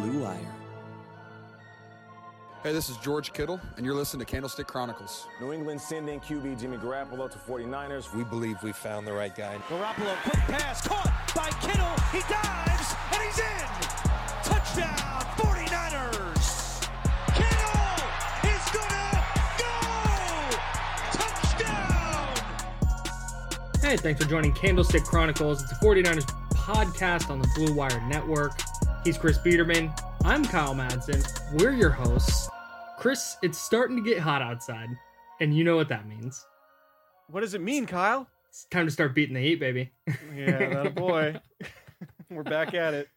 Blue Wire. Hey, this is George Kittle, and you're listening to Candlestick Chronicles. New England sending QB Jimmy Garoppolo to 49ers. We believe we found the right guy. Garoppolo, quick pass, caught by Kittle. He dives, and he's in. Touchdown, 49ers. Kittle is gonna go. Touchdown. Hey, thanks for joining Candlestick Chronicles. It's a 49ers podcast on the Blue Wire Network. He's Chris Biderman. I'm Kyle Madsen. We're your hosts. Chris, it's starting to get hot outside, and you know what that means. What does it mean, Kyle? It's time to start beating the heat, baby. Yeah, that boy. We're back at it.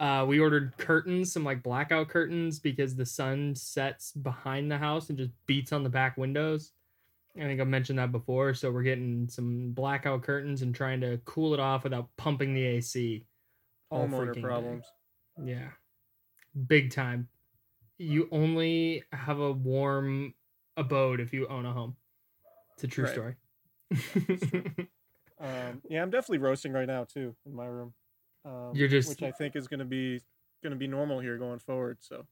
Uh, we ordered curtains, some like blackout curtains, because the sun sets behind the house and just beats on the back windows. I think I mentioned that before. So we're getting some blackout curtains and trying to cool it off without pumping the AC. all Homeowner day. problems. Yeah. Big time. You only have a warm abode if you own a home. It's a true Right. story. Um, yeah, I'm definitely roasting right now too in my room. Um, You're just- which I think is going to be going to be normal here going forward. So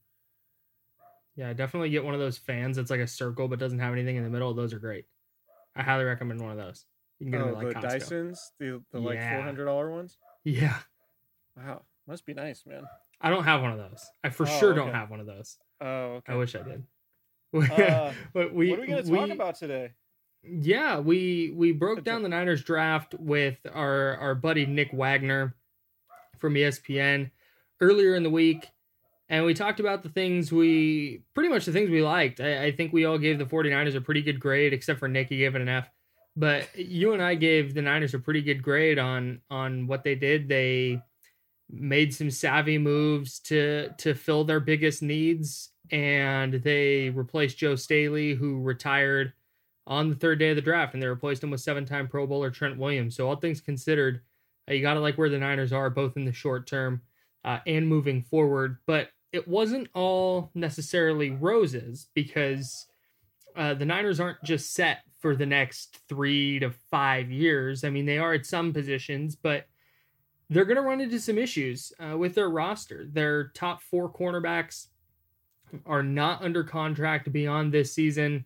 yeah, definitely get one of those fans that's like a circle but doesn't have anything in the middle. Those are great. I highly recommend one of those. You can get them oh, at like the Costco. Dysons, the the like four hundred dollar ones. Yeah. Wow, must be nice, man. I don't have one of those. I for Oh, sure don't have one of those. Oh, okay. I wish I did. Uh, but we what are we going to talk about today? Yeah, we we broke down the Niners draft with our our buddy Nick Wagoner from ESPN earlier in the week, and we talked about the things we pretty much the things we liked. I, I think we all gave the 49ers a pretty good grade, except for Nick, he gave it an F. But you and I gave the Niners a pretty good grade on on what they did. They made some savvy moves to to fill their biggest needs, and they replaced Joe Staley, who retired on the third day of the draft, and they replaced him with seven-time Pro Bowler Trent Williams. So all things considered, uh, you got to like where the Niners are, both in the short term uh, and moving forward. But it wasn't all necessarily roses because uh, the Niners aren't just set for the next three to five years. I mean, they are at some positions, but they're going to run into some issues uh, with their roster. Their top four cornerbacks are not under contract beyond this season.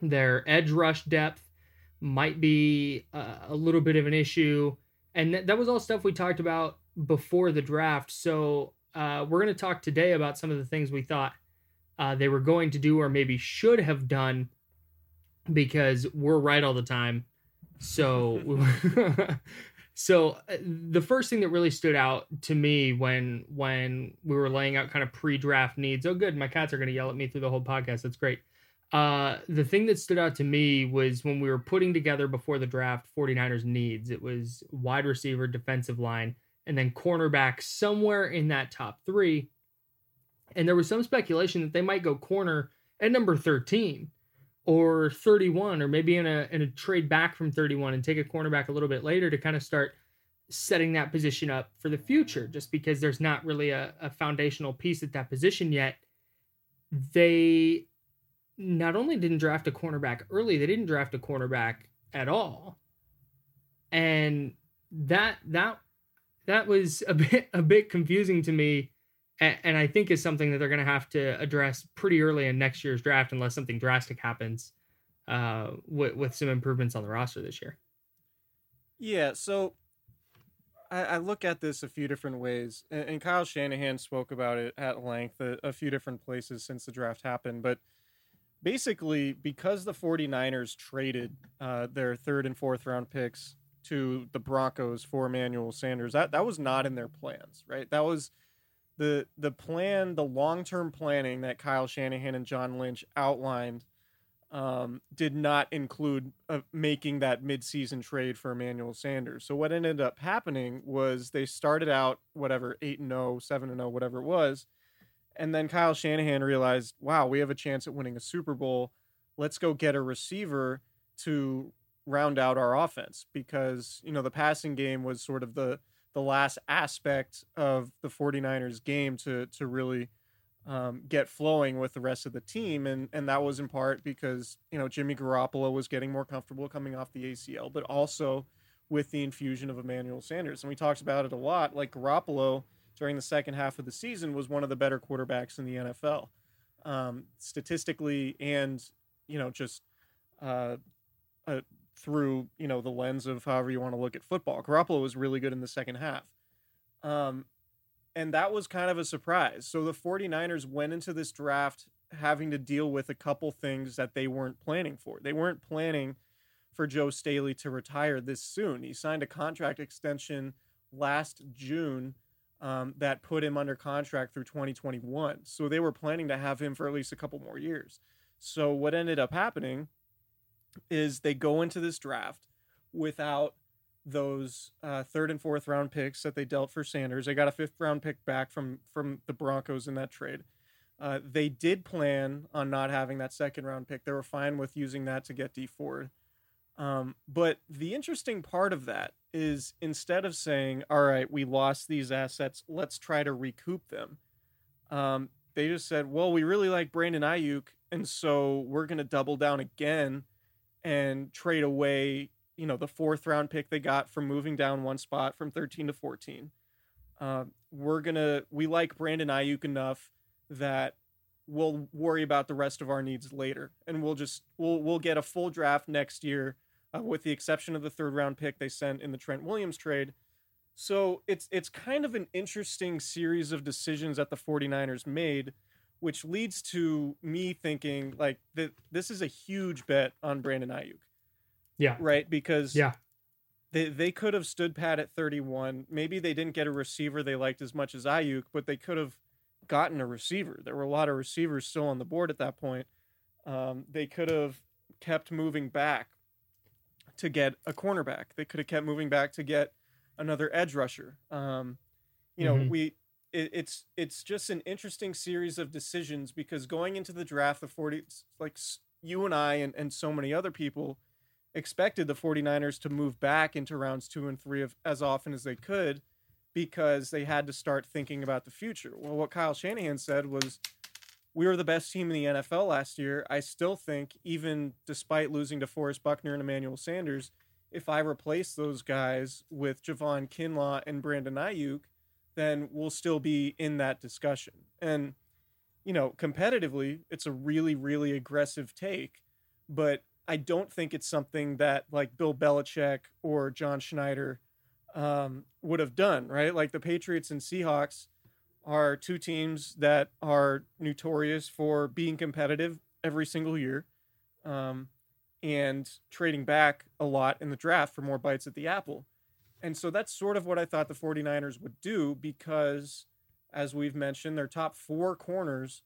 Their edge rush depth might be a, a little bit of an issue. And th- that was all stuff we talked about before the draft. So uh, we're going to talk today about some of the things we thought uh, they were going to do or maybe should have done because we're right all the time. So, so uh, the first thing that really stood out to me when when we were laying out kind of pre-draft needs. Oh, good, my cats are going to yell at me through the whole podcast. That's great. Uh, the thing that stood out to me was when we were putting together before the draft 49ers needs. It was wide receiver, defensive line, and then cornerback somewhere in that top three. And there was some speculation that they might go corner at number 13 or 31 or maybe in a in a trade back from 31 and take a cornerback a little bit later to kind of start setting that position up for the future just because there's not really a, a foundational piece at that position yet. They not only didn't draft a cornerback early they didn't draft a cornerback at all. And that that that was a bit a bit confusing to me and, I think is something that they're going to have to address pretty early in next year's draft, unless something drastic happens uh, with, with some improvements on the roster this year. Yeah, so I, I look at this a few different ways, and, and Kyle Shanahan spoke about it at length a, a few different places since the draft happened. But basically, because the 49ers traded uh, their third and fourth round picks to the Broncos for Emmanuel Sanders, that, that was not in their plans, right? That was the the plan, the long term planning that Kyle Shanahan and John Lynch outlined um, did not include uh, making that midseason trade for Emmanuel Sanders. So what ended up happening was they started out whatever 8 and 0, 7 and 0, whatever it was. And then Kyle Shanahan realized, wow, we have a chance at winning a Super Bowl. Let's go get a receiver to round out our offense because, you know, the passing game was sort of the the last aspect of the 49ers game to to really um, get flowing with the rest of the team. And and that was in part because you know Jimmy Garoppolo was getting more comfortable coming off the ACL but also with the infusion of Emmanuel Sanders. And we talked about it a lot. Like Garoppolo during the second half of the season was one of the better quarterbacks in the NFL um, statistically and you know just uh, through you know the lens of however you want to look at football. Garoppolo was really good in the second half. Um, and that was kind of a surprise. So the 49ers went into this draft having to deal with a couple things that they weren't planning for. They weren't planning for Joe Staley to retire this soon. He signed a contract extension last June um, that put him under contract through 2021. So they were planning to have him for at least a couple more years. So what ended up happening is they go into this draft without those uh, third and fourth round picks that they dealt for Sanders. They got a fifth round pick back from from the Broncos in that trade. Uh, they did plan on not having that second round pick. They were fine with using that to get D Ford. Um, but the interesting part of that is instead of saying, "All right, we lost these assets, let's try to recoup them," um, they just said, "Well, we really like Brandon Aiyuk, and so we're going to double down again." And trade away, you know, the fourth round pick they got from moving down one spot from 13 to 14. Uh, we're gonna we like Brandon Aiyuk enough that we'll worry about the rest of our needs later, and we'll just we'll we'll get a full draft next year, uh, with the exception of the third round pick they sent in the Trent Williams trade. So it's it's kind of an interesting series of decisions that the 49ers made which leads to me thinking like that this is a huge bet on Brandon Aiyuk. Yeah. Right? Because yeah. They, they could have stood pat at 31. Maybe they didn't get a receiver they liked as much as Aiyuk, but they could have gotten a receiver. There were a lot of receivers still on the board at that point. Um, they could have kept moving back to get a cornerback. They could have kept moving back to get another edge rusher. Um, you know, mm-hmm. we it, it's it's just an interesting series of decisions because going into the draft, the 40 like you and I and, and so many other people expected the 49ers to move back into rounds two and three of as often as they could because they had to start thinking about the future. Well, what Kyle Shanahan said was we were the best team in the NFL last year. I still think, even despite losing DeForest Buckner and Emmanuel Sanders, if I replace those guys with Javon Kinlaw and Brandon Aiyuk, then we'll still be in that discussion. And, you know, competitively, it's a really, really aggressive take. But I don't think it's something that like Bill Belichick or John Schneider um, would have done, right? Like the Patriots and Seahawks are two teams that are notorious for being competitive every single year um, and trading back a lot in the draft for more bites at the apple. And so that's sort of what I thought the 49ers would do because, as we've mentioned, their top four corners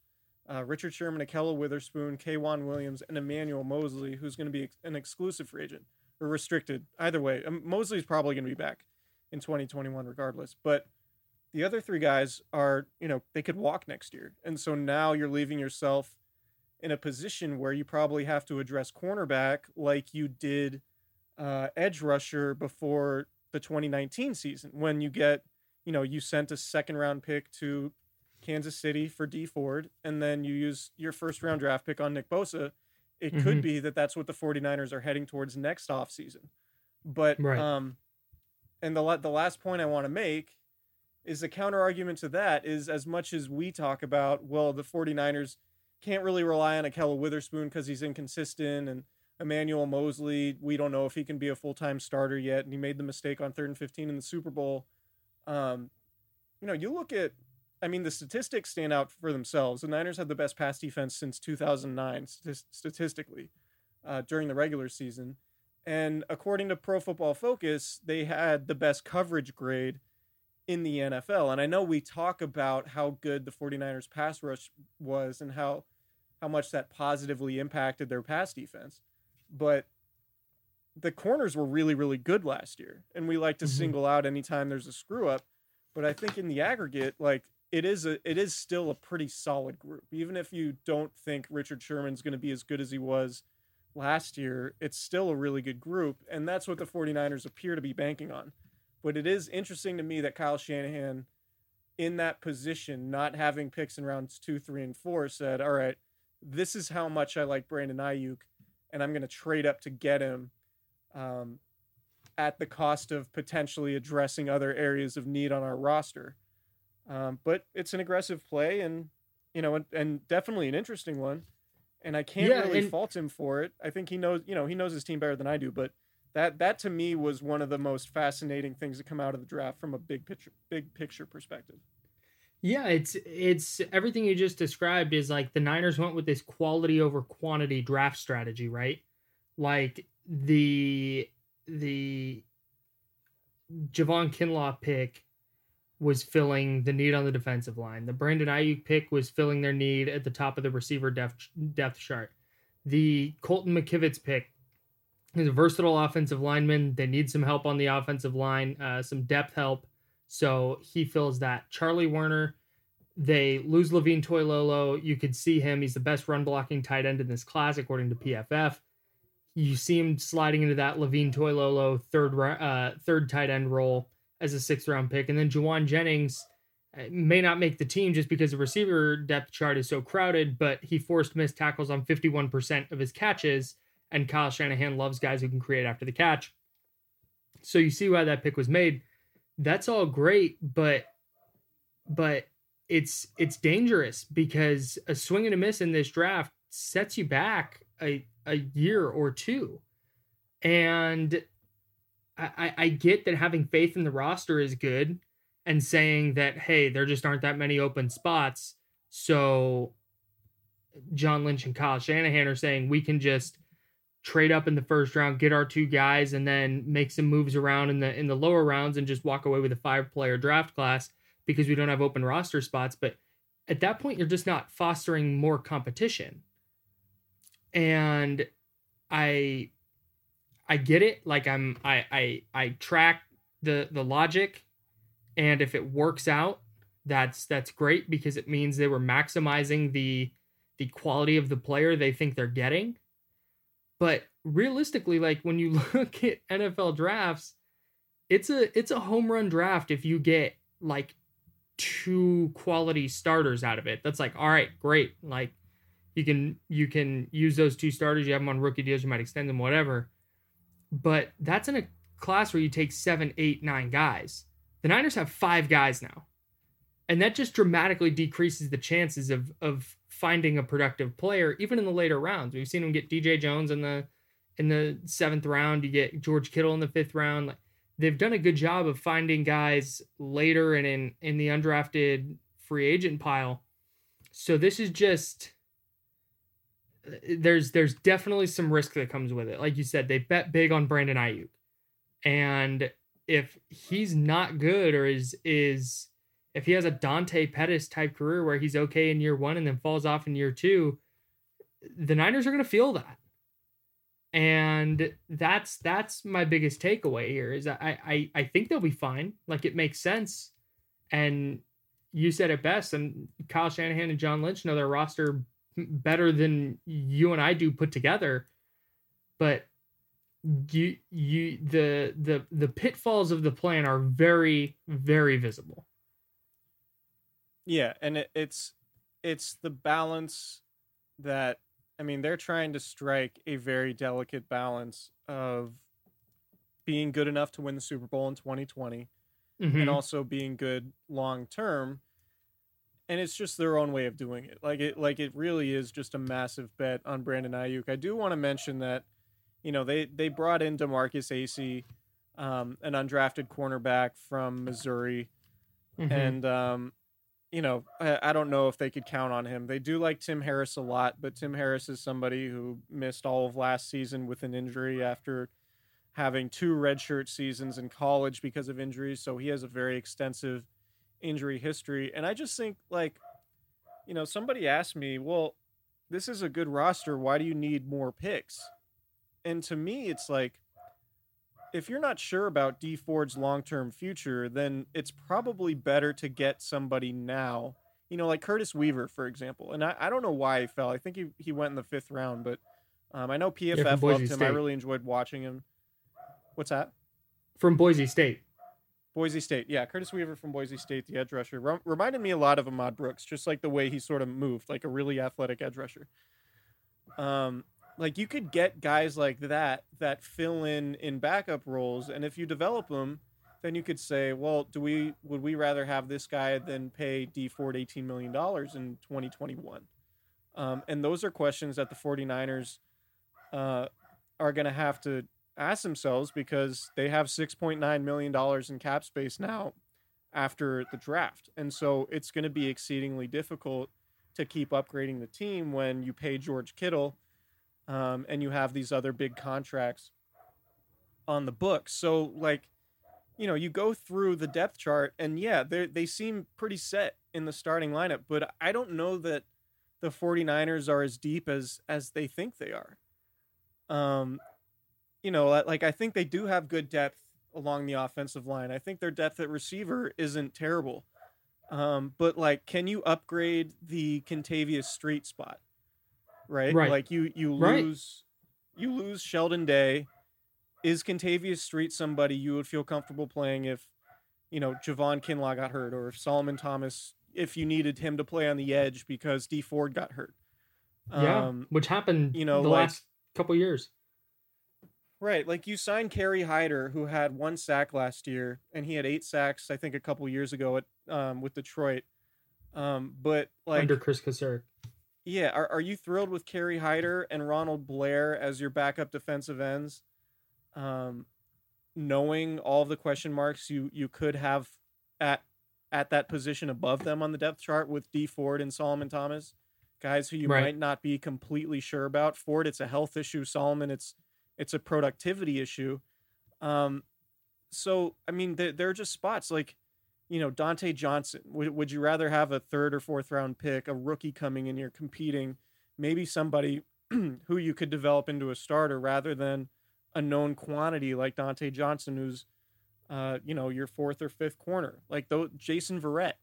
uh, Richard Sherman, Ahkello Witherspoon, K'Waun Williams, and Emmanuel Moseley, who's going to be an exclusive free agent or restricted. Either way, um, probably going to be back in 2021 regardless. But the other three guys are, you know, they could walk next year. And so now you're leaving yourself in a position where you probably have to address cornerback like you did uh, edge rusher before the 2019 season when you get, you know, you sent a second round pick to Kansas City for D Ford, and then you use your first round draft pick on Nick Bosa, it mm-hmm. could be that that's what the 49ers are heading towards next offseason. But, right. um, and the, the last point I want to make is the counter argument to that is as much as we talk about, well, the 49ers can't really rely on Ahkello Witherspoon because he's inconsistent and Emmanuel Moseley, we don't know if he can be a full time starter yet, and he made the mistake on third and 15 in the Super Bowl. Um, you know, you look at I mean, the statistics stand out for themselves. The Niners had the best pass defense since 2009, statistically, uh, during the regular season. And according to Pro Football Focus, they had the best coverage grade in the NFL. And I know we talk about how good the 49ers pass rush was and how how much that positively impacted their pass defense. But the corners were really, really good last year. And we like to mm-hmm. single out anytime there's a screw up. But I think in the aggregate, like it is a it is still a pretty solid group. Even if you don't think Richard Sherman's going to be as good as he was last year, it's still a really good group and that's what the 49ers appear to be banking on. But it is interesting to me that Kyle Shanahan in that position, not having picks in rounds 2, 3 and 4 said, "All right, this is how much I like Brandon Aiyuk and I'm going to trade up to get him." Um, at the cost of potentially addressing other areas of need on our roster. Um, but it's an aggressive play, and you know, and, and definitely an interesting one. And I can't yeah, really and... fault him for it. I think he knows, you know, he knows his team better than I do. But that that to me was one of the most fascinating things to come out of the draft from a big picture big picture perspective. Yeah, it's it's everything you just described is like the Niners went with this quality over quantity draft strategy, right? Like the the Javon Kinlaw pick was filling the need on the defensive line. The Brandon Aiyuk pick was filling their need at the top of the receiver depth depth chart. The Colton McKivitz pick is a versatile offensive lineman. They need some help on the offensive line, uh, some depth help. So he fills that. Charlie Woerner, they lose Levine Toilolo. You could see him. He's the best run blocking tight end in this class, according to PFF. You see him sliding into that Levine Toilolo third uh, third tight end role as a sixth round pick. And then Jauan Jennings uh, may not make the team just because the receiver depth chart is so crowded, but he forced missed tackles on 51% of his catches. And Kyle Shanahan loves guys who can create after the catch. So you see why that pick was made. That's all great, but but it's it's dangerous because a swing and a miss in this draft sets you back a, a year or two. And I, I get that having faith in the roster is good and saying that, hey, there just aren't that many open spots. So John Lynch and Kyle Shanahan are saying we can just trade up in the first round, get our two guys, and then make some moves around in the in the lower rounds and just walk away with a five player draft class because we don't have open roster spots. But at that point, you're just not fostering more competition. And I I get it. Like I'm I I I track the the logic and if it works out, that's that's great because it means they were maximizing the the quality of the player they think they're getting. But realistically, like when you look at NFL drafts, it's a it's a home run draft if you get like two quality starters out of it. That's like, all right, great. Like you can you can use those two starters. You have them on rookie deals. You might extend them, whatever but that's in a class where you take seven, eight, nine guys. The Niners have five guys now. And that just dramatically decreases the chances of of finding a productive player, even in the later rounds. We've seen them get DJ Jones in the in the seventh round. You get George Kittle in the fifth round. Like they've done a good job of finding guys later and in in the undrafted free agent pile. So this is just there's there's definitely some risk that comes with it. Like you said, they bet big on Brandon Aiyuk. And if he's not good or is is if he has a Dante Pettis type career where he's okay in year one and then falls off in year two, the Niners are going to feel that. And that's that's my biggest takeaway here is I, I I think they'll be fine. Like it makes sense. And you said it best. And Kyle Shanahan and John Lynch know their roster better than you and I do put together. But you you the the the pitfalls of the plan are very very visible. Yeah, and it, it's it's the balance that I mean they're trying to strike a very delicate balance of being good enough to win the Super Bowl in 2020 Mhm. and also being good long term and it's just their own way of doing it like it like it really is just a massive bet on Brandon Aiyuk. I do want to mention that you know they they brought in DeMarkus Acy um, an undrafted cornerback from Missouri Mhm. and um, you know I, don't know if they could count on him. They do like Tim Harris a lot, but Tim Harris is somebody who missed all of last season with an injury after having two redshirt seasons in college because of injuries. So he has a very extensive injury history. And I just think like, you know, somebody asked me, well, this is a good roster. Why do you need more picks? And to me, it's like, if you're not sure about D Ford's long term future, then it's probably better to get somebody now. You know, like Curtis Weaver, for example. And I, I don't know why he fell. I think he, he went in the fifth round, but um, I know PFF Boise loved him. I really enjoyed watching him. What's that? From Boise State. Boise State. Yeah, Curtis Weaver from Boise State, the edge rusher. Rem- reminded me a lot of Ahmad Brooks, just like the way he sort of moved, like a really athletic edge rusher. Um, like you could get guys like that that fill in in backup roles, and if you develop them, then you could say, well, do we would we rather have this guy than pay D Ford eighteen million dollars in twenty twenty one? Um, and those are questions that the 49ers uh, are going to have to ask themselves because they have $6.9 million in cap space now after the draft. And so it's going to be exceedingly difficult to keep upgrading the team when you pay George Kittle um, and you have these other big contracts on the books. So, like, you know, you go through the depth chart and yeah, they they seem pretty set in the starting lineup, but I don't know that the 49ers are as deep as as they think they are. Um you know, like I think they do have good depth along the offensive line. I think their depth at receiver isn't terrible. Um but like can you upgrade the Kentavius Street spot? Right? Right. Like you you Right. lose you lose Sheldon Day. Is Kentavius Street somebody you would feel comfortable playing if you know Javon Kinlaw got hurt or if Solomon Thomas if you needed him to play on the edge because D Ford got hurt. Yeah, Um, which happened you know, the like- last couple years. Right, like you signed Kerry Hyder, who had one sack last year, and he had eight sacks, I think, a couple years ago at um, with Detroit. Um, but like, under Kris Kocurek. Yeah, are are you thrilled with Kerry Hyder and Ronald Blair as your backup defensive ends? Um, knowing all of the question marks you you could have at at that position above them on the depth chart with D Ford and Solomon Thomas, guys who you Right. might not be completely sure about. Ford, it's a health issue. Solomon, it's it's a productivity issue. Um, so I mean, there, there are just spots like, you know, Dontae Johnson. Would would you rather have a third or fourth round pick, a rookie coming in here competing, maybe somebody who you could develop into a starter rather than a known quantity like Dontae Johnson, who's, uh, you know, your fourth or fifth corner, like though Jason Verrett.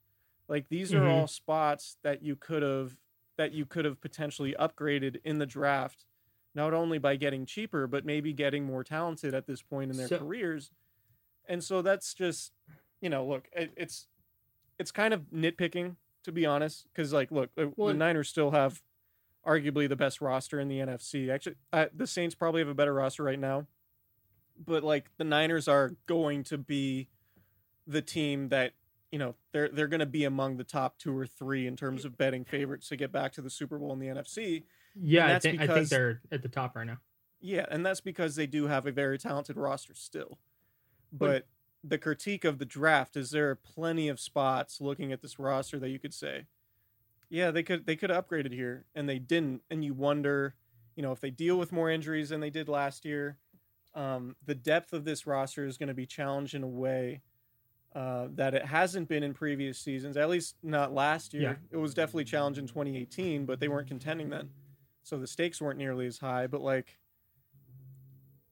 Like these are Mhm. all spots that you could have that you could have potentially upgraded in the draft, not only by getting cheaper, but maybe getting more talented at this point in their So- careers. And so that's just, you know, look, it, it's it's kind of nitpicking to be honest, because like, look, the, Well, the Niners still have arguably the best roster in the NFC. Actually, uh, the Saints probably have a better roster right now, but like the Niners are going to be the team that you know they're they're going to be among the top two or three in terms of betting favorites to get back to the Super Bowl in the NFC. Yeah, I that's think I think because- they're at the top right now. Yeah, and that's because they do have a very talented roster still. But the critique of the draft is there are plenty of spots looking at this roster that you could say, yeah, they could they could have upgraded here and they didn't, and you wonder, you know, if they deal with more injuries than they did last year, um, the depth of this roster is going to be challenged in a way uh, that it hasn't been in previous seasons. At least not last year. Yeah. It was definitely challenged in 2018, but they weren't contending then, so the stakes weren't nearly as high. But like,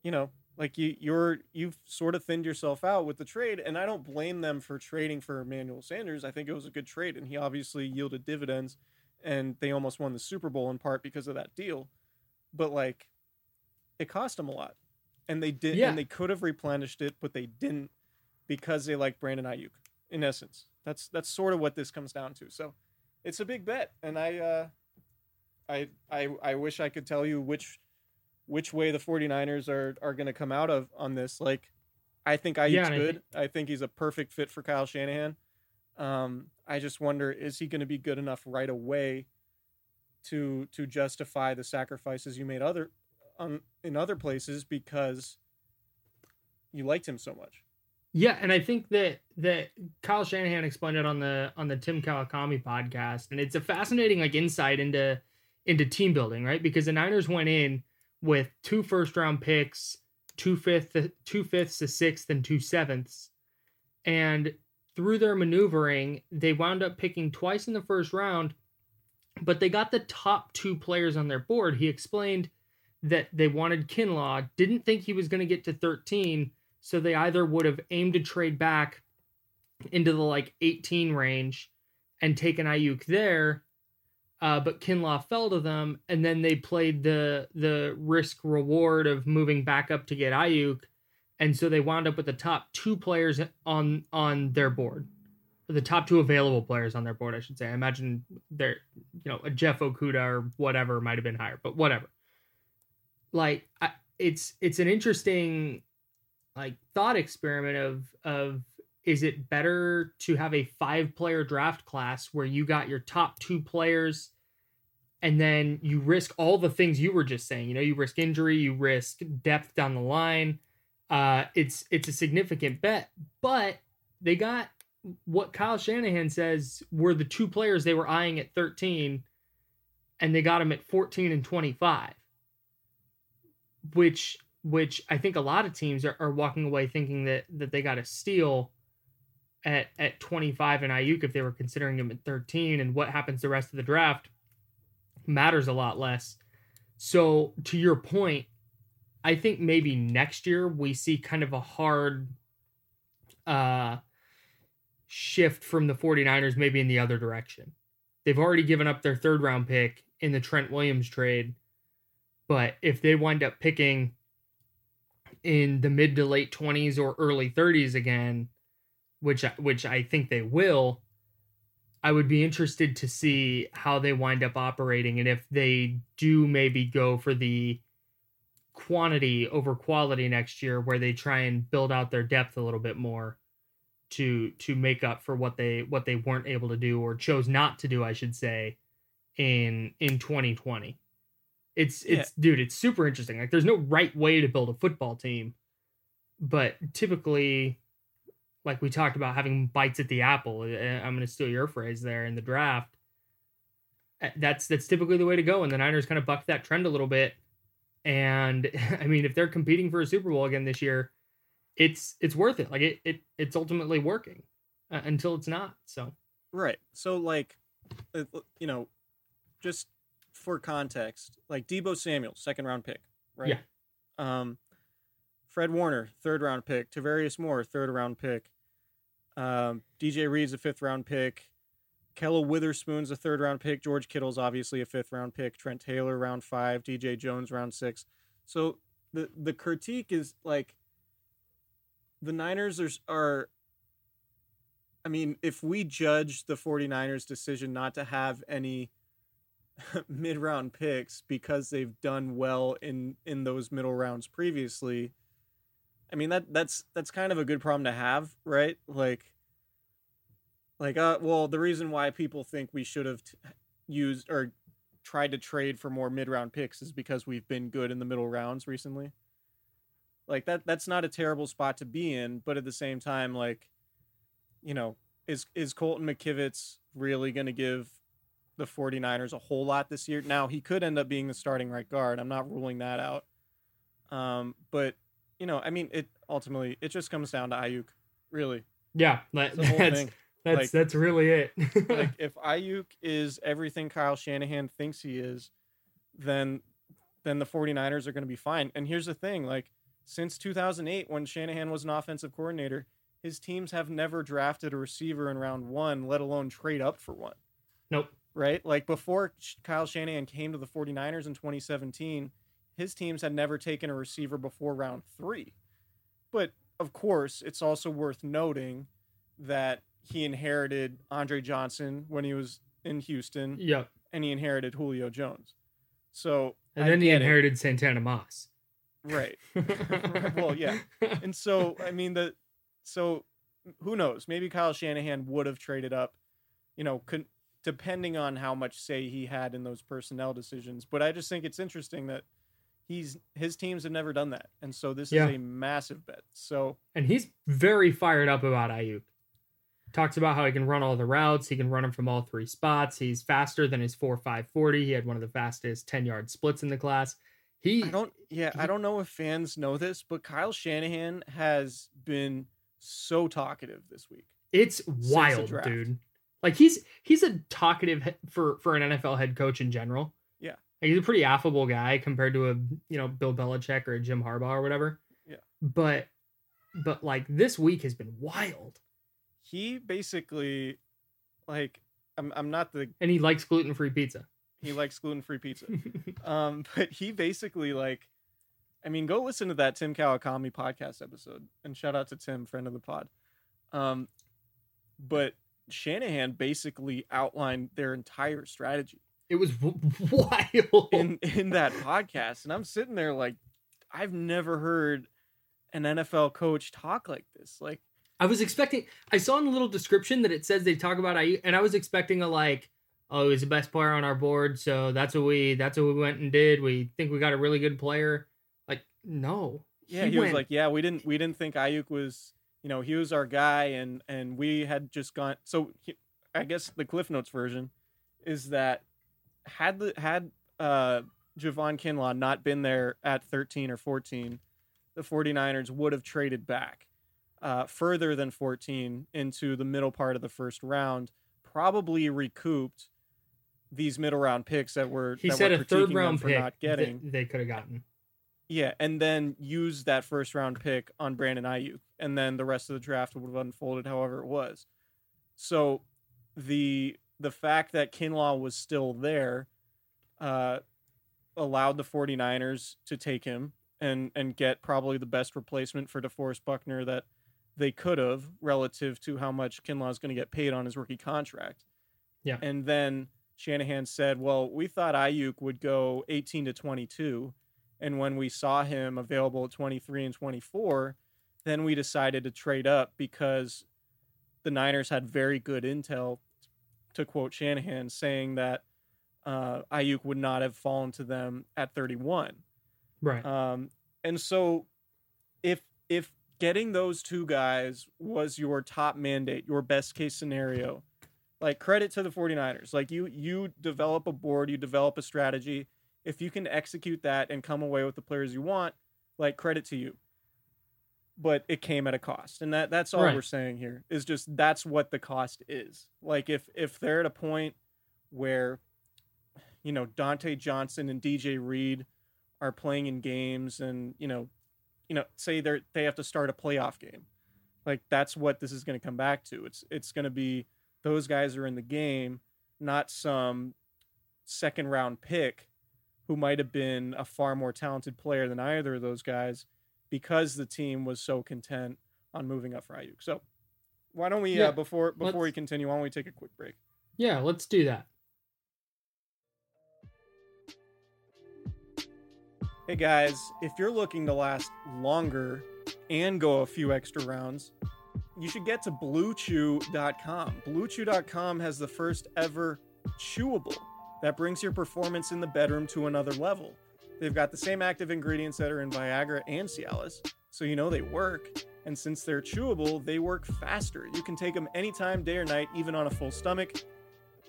you know, like you you're you've sort of thinned yourself out with the trade, and I don't blame them for trading for Emmanuel Sanders. I think it was a good trade, and he obviously yielded dividends, and they almost won the Super Bowl in part because of that deal. But like, it cost them a lot, and they did, Yeah. and they could have replenished it, but they didn't because they like Brandon Aiyuk. In essence, that's that's sort of what this comes down to. So, it's a big bet, and I, uh, I, I, I wish I could tell you which which way the 49ers are are going to come out of on this. Like, I think Aiyuk's Yeah, and I good. I think he's a perfect fit for Kyle Shanahan. Um, I just wonder is he going to be good enough right away to to justify the sacrifices you made other on in other places because you liked him so much. Yeah, and I think that that Kyle Shanahan explained it on the on the Tim Kawakami podcast, and it's a fascinating like insight into into team building, right? Because the Niners went in with two first round picks, two fifth, two fifths, a sixth, and two sevenths, and through their maneuvering, they wound up picking twice in the first round, but they got the top two players on their board. He explained that they wanted Kinlaw, didn't think he was going to get to 13 so they either would have aimed to trade back into the like 18 range and taken Aiyuk there, uh, but Kinlaw fell to them, and then they played the the risk reward of moving back up to get Aiyuk, and so they wound up with the top two players on on their board, the top two available players on their board, I should say. I imagine they're you know a Jeff Okudah or whatever might have been higher, but whatever. Like I, it's it's an interesting like thought experiment of of is it better to have a five player draft class where you got your top two players and then you risk all the things you were just saying? You know you risk injury you risk depth down the line. Uh it's it's a significant bet but they got what Kyle Shanahan says were the two players they were eyeing at 13 and they got them at 14 and 25 which which I think a lot of teams are, are walking away thinking that that they got a steal at at 25 and Aiyuk if they were considering him at 13 and what happens the rest of the draft matters a lot less. So to your point, I think maybe next year we see kind of a hard uh shift from the 49ers maybe in the other direction. They've already given up their third round pick in the Trent Williams trade. But if they wind up picking in the mid to late 20s or early 30s again, which which I think they will, I would be interested to see how they wind up operating and if they do maybe go for the quantity over quality next year where they try and build out their depth a little bit more to to make up for what they what they weren't able to do or chose not to do I should say in in 2020 it's it's dude it's super interesting. Like there's no right way to build a football team but typically like we talked about having bites at the apple uh, i'm going to steal your phrase there in the draft uh, that's that's typically the way to go and the niners kind of bucked that trend a little bit and i mean if they're competing for a super bowl again this year it's it's worth it like it, it it's ultimately working uh, until it's not so Right. So like, uh, you know, just for context, like Deebo Samuel, second round pick, right? Yeah. Um, Fred Warner, third round pick. Tarvarius Moore, third round pick. Um, DJ Reed's a fifth round pick. Kella Witherspoon's a third round pick. George Kittle's obviously a fifth round pick. Trent Taylor round five. DJ Jones round six. So the the critique is like the Niners are are I mean, if we judge the 49ers decision not to have any mid-round picks because they've done well in in those middle rounds previously, I mean that that's that's kind of a good problem to have, right? Like like uh well, the reason why people think we should have t- used or tried to trade for more mid round picks is because we've been good in the middle rounds recently. Like that that's not a terrible spot to be in, but at the same time, like, you know, is is Colton McKivitz really gonna give the 49ers a whole lot this year? Now he could end up being the starting right guard. I'm not ruling that out. Um, but you know, I mean it ultimately it just comes down to Aiyuk, really. Yeah, that, It's the whole that's thing. that's Like- that's really it. like if Aiyuk is everything Kyle Shanahan thinks he is, then then the 49ers are going to be fine. And here's the thing, like since 2008 when Shanahan was an offensive coordinator, his teams have never drafted a receiver in round 1, let alone trade up for one, nope. right? Like before Kyle Shanahan came to the 49ers in 2017, his teams had never taken a receiver before round 3. But of course, it's also worth noting that he inherited Andre Johnson when he was in Houston, Yep. and he inherited Julio Jones. So And I then he get it. inherited Santana Moss. right? well, yeah, and so I mean the so who knows? Maybe Kyle Shanahan would have traded up, you know, con- depending on how much say he had in those personnel decisions. But I just think it's interesting that he's his teams have never done that, and so this Yeah. is a massive bet. So and he's very fired up about Aiyuk. Talks about how he can run all the routes. He can run them from all three spots. He's faster than his four five forty. He had one of the fastest ten yard splits in the class. He I don't, yeah, I don't know if fans know this, but Kyle Shanahan has been so talkative this week. it's wild, dude. Like he's he's a talkative for for an NFL head coach in general. Like, he's a pretty affable guy compared to a you know Bill Belichick or a Jim Harbaugh or whatever. Yeah. But but like this week has been wild, He basically, like, I'm, I'm not the and he likes gluten free pizza. he likes gluten free pizza. um, but he basically like, I mean, go listen to that Tim Kawakami podcast episode, and shout out to Tim, friend of the pod. Um, but Shanahan basically outlined their entire strategy it was wild. in in that podcast, and I'm sitting there like, I've never heard an NFL coach talk like this. Like, I was expecting. I saw in the little description that it says they talk about Aiyuk, and I was expecting a like, oh, he's the best player on our board, so that's what we that's what we went and did. We think we got a really good player. Like, no, yeah, he, was like, yeah, we didn't we didn't think Aiyuk was, you know, he was our guy, and and we had just gone. So he, I guess the Cliff Notes version is that had the had uh Javon Kinlaw not been there at 13 or 14, the 49ers would have traded back uh, further than 14 into the middle part of the first round, probably recouped these middle round picks that were he that said we're a third round for pick not getting. they could have gotten. Yeah, and then use that first round pick on Brandon Aiyuk, and then the rest of the draft would have unfolded however it was. So the the fact that Kinlaw was still there uh, allowed the 49ers to take him and and get probably the best replacement for DeForest Buckner that they could have relative to how much Kinlaw is going to get paid on his rookie contract. Yeah. And then Shanahan said, "Well, we thought Aiyuk would go 18 to 22." And when we saw him available at 23 and 24, then we decided to trade up because the Niners had very good intel, to quote Shanahan, saying that uh, Aiyuk would not have fallen to them at 31. Right. Um, and so, if if getting those two guys was your top mandate, your best case scenario, like credit to the 49ers. Like you you develop a board, you develop a strategy. If you can execute that and come away with the players you want, like credit to you. But it came at a cost. And that that's all Right. we're saying here is just that's what the cost is. Like if if they're at a point where you know Dontae Johnson and DJ Reed are playing in games and you know you know say they're they have to start a playoff game like that's what this is going to come back to it's it's going to be those guys are in the game not some second round pick who might have been a far more talented player than either of those guys because the team was so content on moving up for Aiyuk. So why don't we Yeah, uh, before before we continue why don't we take a quick break Yeah, let's do that. Hey guys, if you're looking to last longer and go a few extra rounds, you should get to bluechew.com. Bluechew.com has the first ever chewable that brings your performance in the bedroom to another level. They've got the same active ingredients that are in Viagra and Cialis, so you know they work. And since they're chewable, they work faster. You can take them anytime, day or night, even on a full stomach.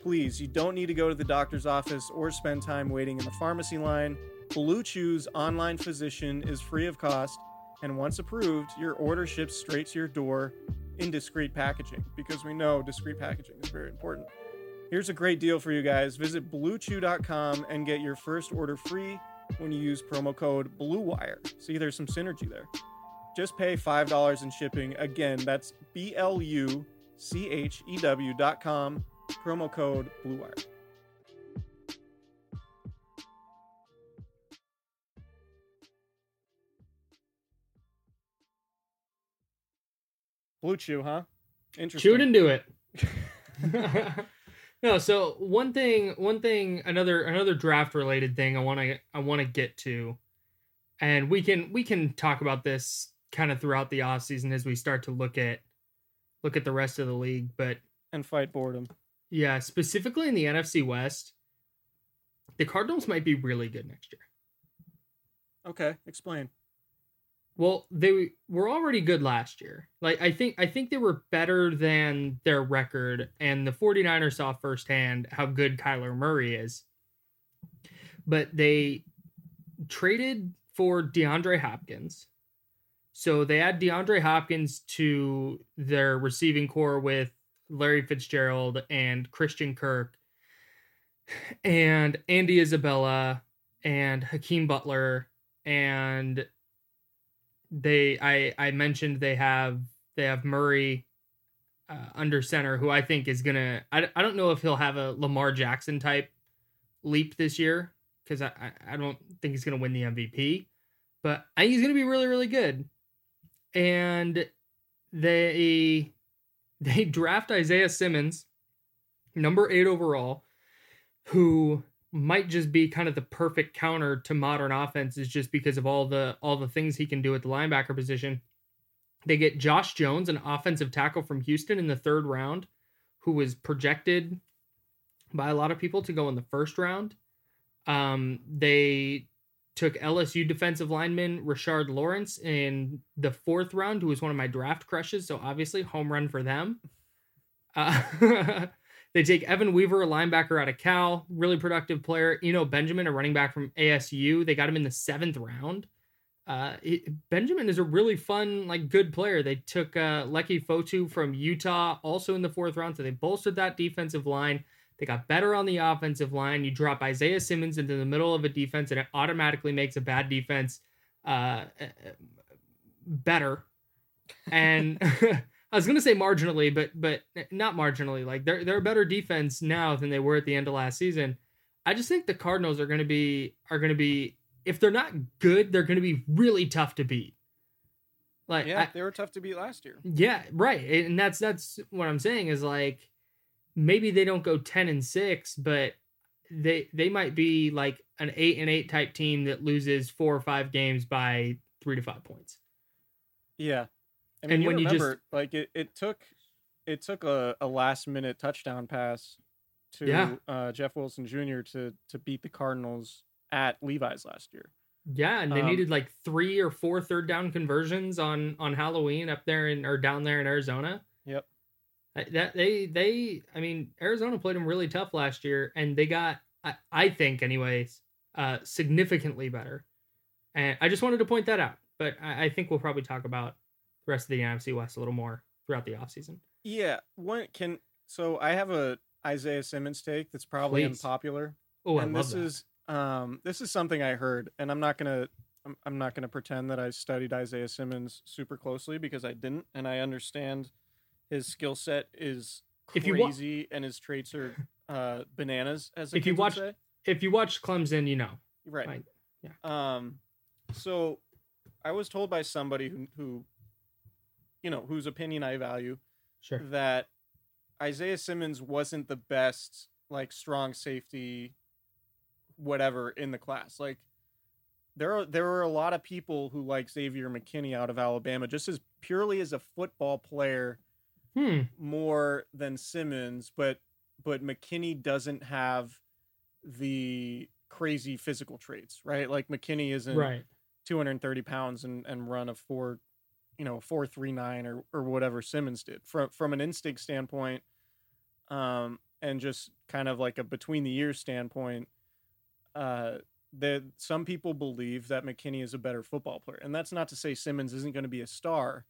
Please, you don't need to go to the doctor's office or spend time waiting in the pharmacy line. Blue Chew's online physician is free of cost, and once approved, your order ships straight to your door in discreet packaging because we know discreet packaging is very important. Here's a great deal for you guys. Visit bluechew.com and get your first order free when you use promo code BLUEWIRE. See, there's some synergy there. Just pay $5 in shipping. Again, that's B L U C H E W.com, promo code BLUEWIRE. Blue Chew, huh? Interesting. Chewed into it. no, so one thing, one thing, another another draft related thing I want to I want to get to, and we can we can talk about this kind of throughout the off season as we start to look at look at the rest of the league, but and fight boredom. Yeah, specifically in the NFC West, the Cardinals might be really good next year. Okay, explain. Well, they were already good last year. Like I think I think they were better than their record and the 49ers saw firsthand how good Kyler Murray is. But they traded for DeAndre Hopkins. So they add DeAndre Hopkins to their receiving corps with Larry Fitzgerald and Christian Kirk and Andy Isabella and Hakeem Butler and they I I mentioned they have they have Murray uh, under center who I think is gonna I, I don't know if he'll have a Lamar Jackson type leap this year because I, I don't think he's gonna win the MVP but I think he's gonna be really really good. And they they draft Isaiah Simmons number eight overall who might just be kind of the perfect counter to modern offenses just because of all the all the things he can do at the linebacker position. They get Josh Jones, an offensive tackle from Houston in the third round, who was projected by a lot of people to go in the first round. Um, they took LSU defensive lineman Rashard Lawrence in the fourth round, who was one of my draft crushes. So obviously, home run for them. Uh, They take Evan Weaver, a linebacker out of Cal, really productive player. Eno Benjamin, a running back from ASU. They got him in the seventh round. Uh, Benjamin is a really fun, like good player. They took uh, Leki Fotu from Utah, also in the fourth round, so they bolstered that defensive line. They got better on the offensive line. You drop Isaiah Simmons into the middle of a defense, and it automatically makes a bad defense uh, better. And I was gonna say marginally, but but not marginally. Like they're they're a better defense now than they were at the end of last season. I just think the Cardinals are gonna be are gonna be if they're not good, they're gonna be really tough to beat. Like yeah, I, they were tough to beat last year. Yeah, right. And that's that's what I'm saying is like maybe they don't go ten and six, but they they might be like an eight and eight type team that loses four or five games by three to five points. Yeah, I mean, and you when remember, you just like it, it took it took a, a last minute touchdown pass to yeah. uh, Jeff Wilson Jr. to to beat the Cardinals at Levi's last year. Yeah, and they um, needed like three or four third down conversions on on Halloween up there in or down there in Arizona. Yep. That they they I mean Arizona played them really tough last year, and they got I, I think anyways uh significantly better. And I just wanted to point that out, but I, I think we'll probably talk about rest of the NFC West a little more throughout the offseason. Yeah. When can so I have a Isaiah Simmons take that's probably Please. unpopular. Oh, and I this that. is um this is something I heard, and I'm not gonna I'm, I'm not gonna pretend that I studied Isaiah Simmons super closely because I didn't, and I understand his skill set is crazy if you wa- and his traits are uh bananas as if you watch say. if you watch Clemson, you know. Right. yeah. Um so I was told by somebody who who you know, whose opinion I value, sure. that Isaiah Simmons wasn't the best like strong safety whatever in the class. Like there are there are a lot of people who like Xavier McKinney out of Alabama just as purely as a football player hmm. more than Simmons, but but McKinney doesn't have the crazy physical traits, right? Like McKinney isn't Right. 230 pounds and, and run a four, you know, four three nine or or whatever Simmons did. From from an instinct standpoint, um, and just kind of like a between the years standpoint, uh, that some people believe that McKinney is a better football player, and that's not to say Simmons isn't going to be a star.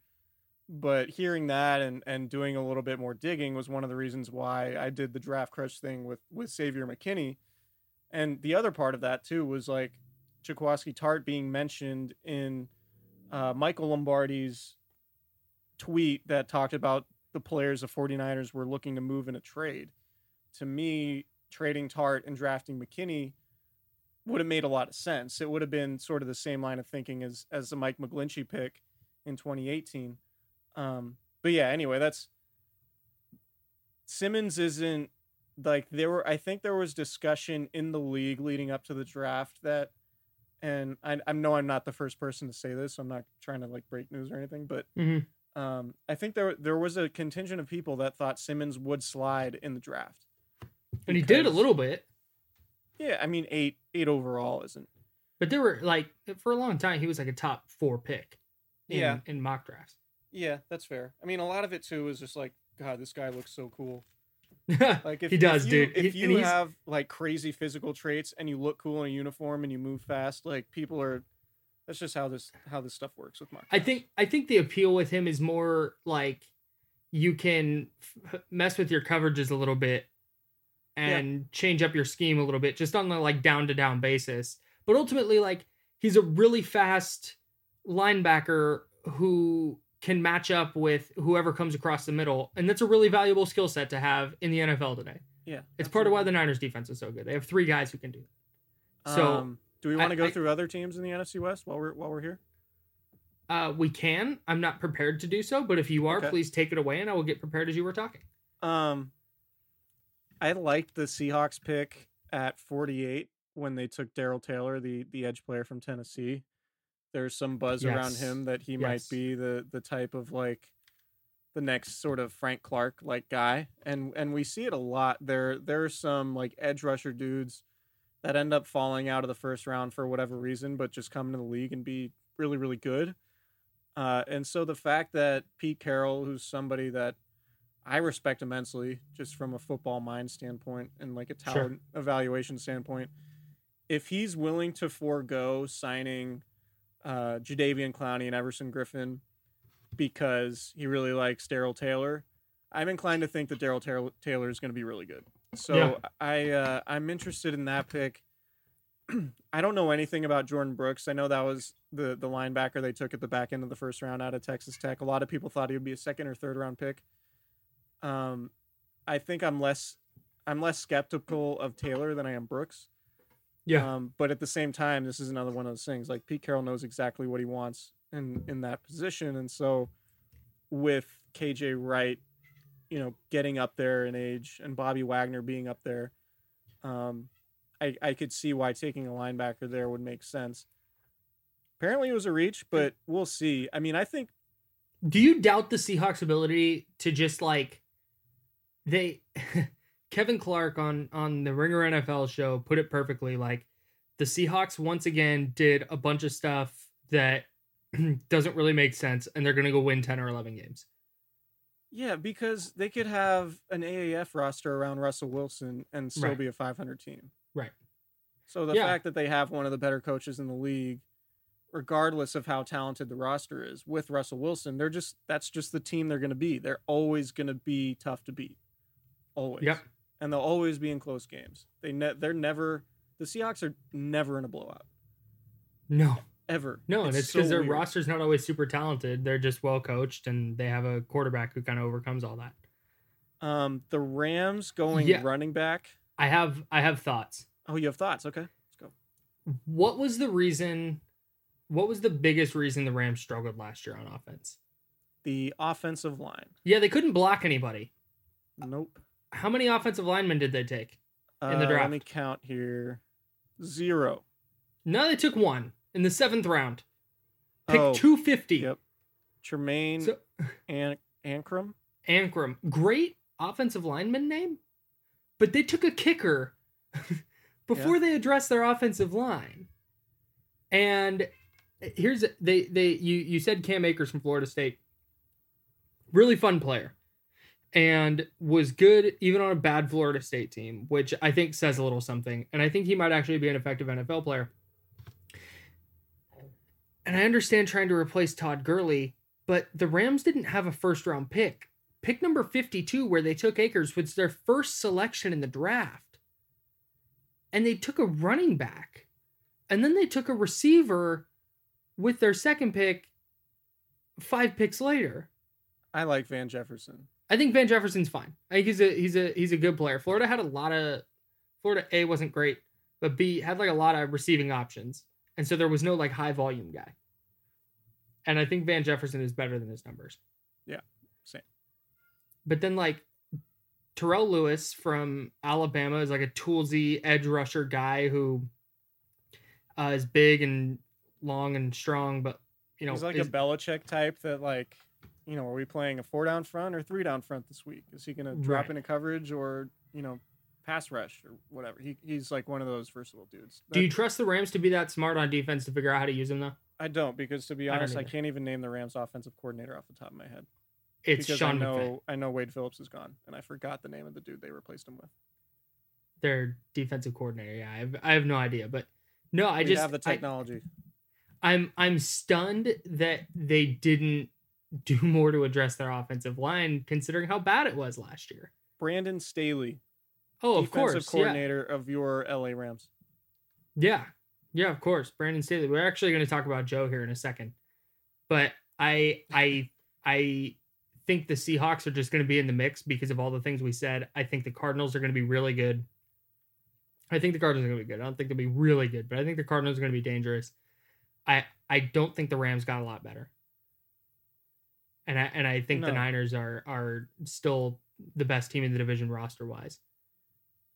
But hearing that and, and doing a little bit more digging was one of the reasons why I did the draft crush thing with with Xavier McKinney. And the other part of that too was like Jaquiski Tartt being mentioned in uh, Michael Lombardi's tweet that talked about the players the 49ers were looking to move in a trade. To me, trading Tartt and drafting McKinney would have made a lot of sense. It would have been sort of the same line of thinking as as the Mike McGlinchey pick in 2018. Um, but yeah, anyway, that's Simmons isn't like there were I think there was discussion in the league leading up to the draft that and I, I know I'm not the first person to say this, so I'm not trying to like break news or anything, but Mhm. um, I think there there was a contingent of people that thought Simmons would slide in the draft. And he did a little bit, Yeah, I mean eight eight overall isn't. but there were like for a long time he was like a top four pick. In, Yeah. in mock drafts. Yeah, that's fair. I mean, a lot of it too is just like, God, this guy looks so cool. Like if he does, if you, dude. If you have like crazy physical traits and you look cool in a uniform and you move fast, like people are. That's just how this how this stuff works with Mark. I think I think the appeal with him is more like you can f- mess with your coverages a little bit and change up your scheme a little bit just on the like down to down basis. But ultimately like he's a really fast linebacker who can match up with whoever comes across the middle and that's a really valuable skill set to have in the NFL today. Yeah, It's part of why the Niners defense is so good. They have three guys who can do that. So Um, do we want to go I- through other teams in the NFC West while we're while we're here? uh, we can. I'm not prepared to do so, but if you are, Okay. please take it away and I will get prepared as you were talking. Um, I liked the Seahawks pick at 48 when they took Darrell Taylor, the the edge player from Tennessee. There's some buzz around him that he might be the the type of like the next sort of Frank Clark like guy, and and we see it a lot. There there are some like edge rusher dudes that end up falling out of the first round for whatever reason, but just come into the league and be really really good. Uh, and so the fact that Pete Carroll, who's somebody that I respect immensely, just from a football mind standpoint and like a Sure. talent evaluation standpoint, if he's willing to forego signing uh, Jadeveon Clowney and Everson Griffen because he really likes Darrell Taylor, I'm inclined to think that Darrell Taylor, Taylor is going to be really good. So Yeah. I uh, I'm interested in that pick. I don't know anything about Jordyn Brooks. I know that was the the linebacker they took at the back end of the first round out of Texas Tech. A lot of people thought he would be a second or third round pick. Um, I think I'm less I'm less skeptical of Taylor than I am Brooks. Yeah. Um, but at the same time, this is another one of those things. Like Pete Carroll knows exactly what he wants in in that position, and so with KJ Wright, you know, getting up there in age, and Bobby Wagner being up there, um, I I could see why taking a linebacker there would make sense. Apparently, it was a reach, but we'll see. I mean, I think Do you doubt the Seahawks' ability to just like they Kevin Clark on on the Ringer NFL show put it perfectly like the Seahawks once again did a bunch of stuff that doesn't really make sense and they're going to go win 10 or 11 games. yeah, because they could have an AAF roster around Russell Wilson and still Right. be a 500 team. Right. So the Yeah. fact that they have one of the better coaches in the league, regardless of how talented the roster is, with Russell Wilson, they're just that's just the team they're going to be. They're always going to be tough to beat, always. Yep. And they'll always be in close games. They ne- they're never the Seahawks are never in a blowout No. ever. No, and it's because so their weird. roster's not always super talented. They're just well coached and they have a quarterback who kind of overcomes all that. Um, the Rams going Yeah. running back. I have I have thoughts. Oh, you have thoughts? Okay, let's go. What was the reason what was the biggest reason the Rams struggled last year on offense? The offensive line. Yeah, they couldn't block anybody. Nope. How many offensive linemen did they take? In the Uh, draft. Let me count here. Zero. No, they took one in the seventh round. Pick Oh, 250. Yep. Tremayne So, An- Anchrum. Anchrum, great offensive lineman name, but they took a kicker before Yeah. they addressed their offensive line. And here's they they you you said Cam Akers from Florida State. Really fun player. And was good even on a bad Florida State team, which I think says a little something. And I think he might actually be an effective NFL player. And I understand trying to replace Todd Gurley, but the Rams didn't have a first round pick. Pick number 52, where they took Akers, was their first selection in the draft. And they took a running back. And then they took a receiver with their second pick five picks later. I like Van Jefferson. I think Van Jefferson's fine. I think he's a he's a he's a good player. Florida had a lot of Florida A wasn't great, but B had like a lot of receiving options. And so there was no like high volume guy. And I think Van Jefferson is better than his numbers. Yeah, same. But then like Terrell Lewis from Alabama is like a toolsy edge rusher guy who uh, is big and long and strong, but you know He's like is- a Belichick type that like, you know, are we playing a four down front or three down front this week? Is he going to drop Right. into coverage or you know, pass rush or whatever? He he's like one of those versatile dudes. Do you trust the Rams to be that smart on defense to figure out how to use him though? I don't because to be honest, I, either. can't even name the Rams offensive coordinator off the top of my head. It's because Sean I McVay. know I know Wade Phillips is gone, and I forgot the name of the dude they replaced him with. their defensive coordinator. Yeah, I have, I have no idea, but no, I we just have the I- technology. I'm I'm stunned that they didn't do more to address their offensive line, considering how bad it was last year. Brandon Staley, Oh, of course, yeah, coordinator of your LA Rams. yeah, yeah, of course. Brandon Staley. We're actually going to talk about Joe here in a second, but I I I think the Seahawks are just going to be in the mix because of all the things we said. I think the Cardinals are going to be really good. I think the Cardinals are going to be good. I don't think they'll be really good, but I think the Cardinals are going to be dangerous. I I don't think the Rams got a lot better. And I and I think the Niners are are still the best team in the division roster wise.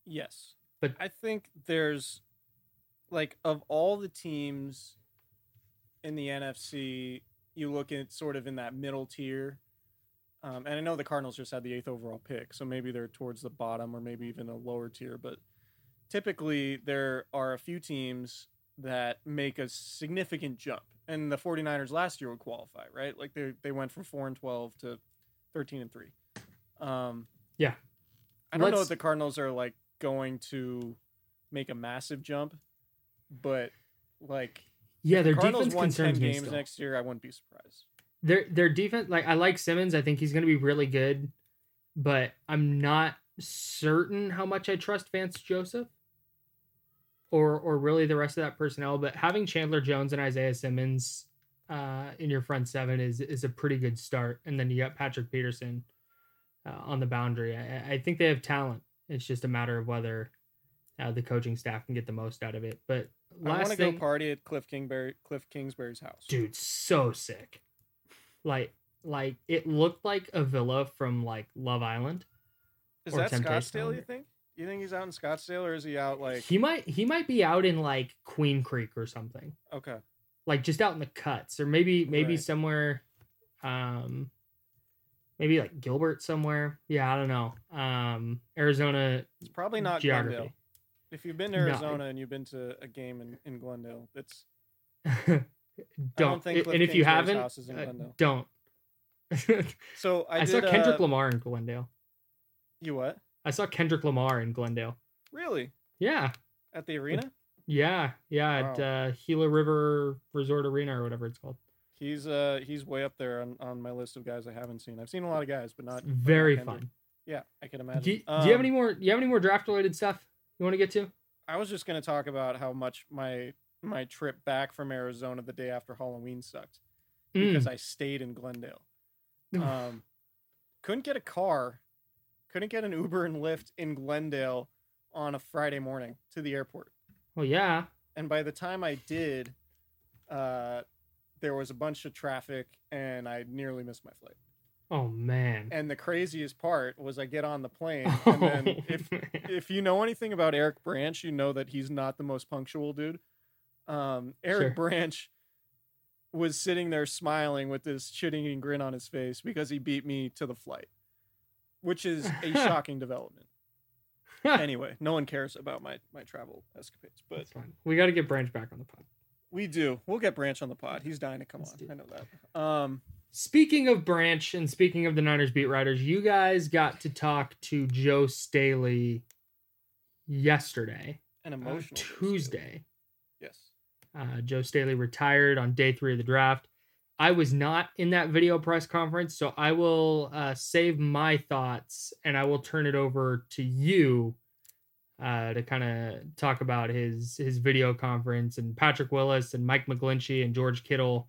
Yes. But- I think there's like of all the teams in the NFC, you look at sort of in that middle tier. Um, and I know the Cardinals just had the eighth overall pick, so maybe they're towards the bottom or maybe even a lower tier. But typically, there are a few teams that make a significant jump. And the 49ers last year would qualify, right? Like they, they went from 4 and 12 to 13 and 3. Um, Yeah. I don't know Let's- if the Cardinals are like going to make a massive jump, but like Yeah, if their the Cardinals defense won concerns 10 me games still. next year, I wouldn't be surprised. their their defense like I like Simmons. I think he's going to be really good, but I'm not certain how much I trust Vance Joseph or or really the rest of that personnel. But having Chandler Jones and Isaiah Simmons uh, in your front seven is is a pretty good start. And then you got Patrick Peterson uh, on the boundary. I, I think they have talent. It's just a matter of whether uh, the coaching staff can get the most out of it. But I want last to go party at Cliff Kingsbury Cliff Kingsbury's house. dude so sick like like it looked like a villa from like love island Is that Scottsdale, you think? You think he's out in Scottsdale or is he out like he might he might be out in like queen creek or something Okay. like just out in the cuts or maybe maybe Right. somewhere um maybe like gilbert somewhere yeah i don't know um arizona It's probably not geography Glendale. If you've been to No. Arizona and you've been to a game in, in Glendale, that's don't, think Cliff and if you haven't house is in uh, don't so I, I, saw kendrick uh, lamar in glendale You what? I saw kendrick lamar in glendale Really? yeah At the arena? Yeah, yeah, at uh, Gila River Resort Arena or whatever it's called. He's uh he's way up there on, on my list of guys I haven't seen. I've seen a lot of guys, but not It's but not very fun. Yeah, I can imagine. Do, you- do you have Um, any more? Do you have any more draft related stuff you want to get to? I was just gonna talk about how much my my trip back from Arizona the day after Halloween sucked because Mm. I stayed in Glendale. Um, couldn't get a car, couldn't get an Uber and Lyft in Glendale on a Friday morning to the airport. well, yeah. And by the time I did, uh, there was a bunch of traffic and I nearly missed my flight. Oh man. And the craziest part was I get on the plane Oh, and then if if you know anything about Eric Branch, you know that he's not the most punctual dude. Um, Eric Sure. Branch was sitting there smiling with this shitting grin on his face because he beat me to the flight, which is a shocking development. anyway, no one cares about my my travel escapades, but. We got to get Branch back on the pod. we do. We'll get Branch on the pod. He's dying to come Let's on. I know that. Um, Speaking of Branch and speaking of the Niners beat writers, you guys got to talk to Joe Staley yesterday, an uh, emotional Tuesday. Yes. Uh, Joe Staley retired on day three of the draft. I was not in that video press conference, so I will uh, save my thoughts and I will turn it over to you uh, to kind of talk about his his video conference. And Patrick Willis and Mike McGlinchey and George Kittle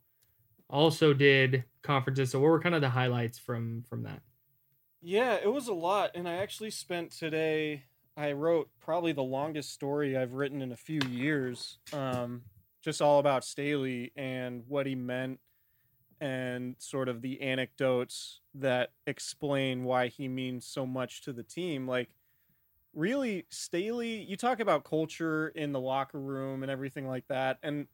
also did conferences. So what were kind of the highlights from from that? Yeah, it was a lot, and I actually spent today. I wrote probably the longest story I've written in a few years, um, just all about Staley and what he meant, and sort of the anecdotes that explain why he means so much to the team. Like, really, Staley. You talk about culture in the locker room and everything like that, and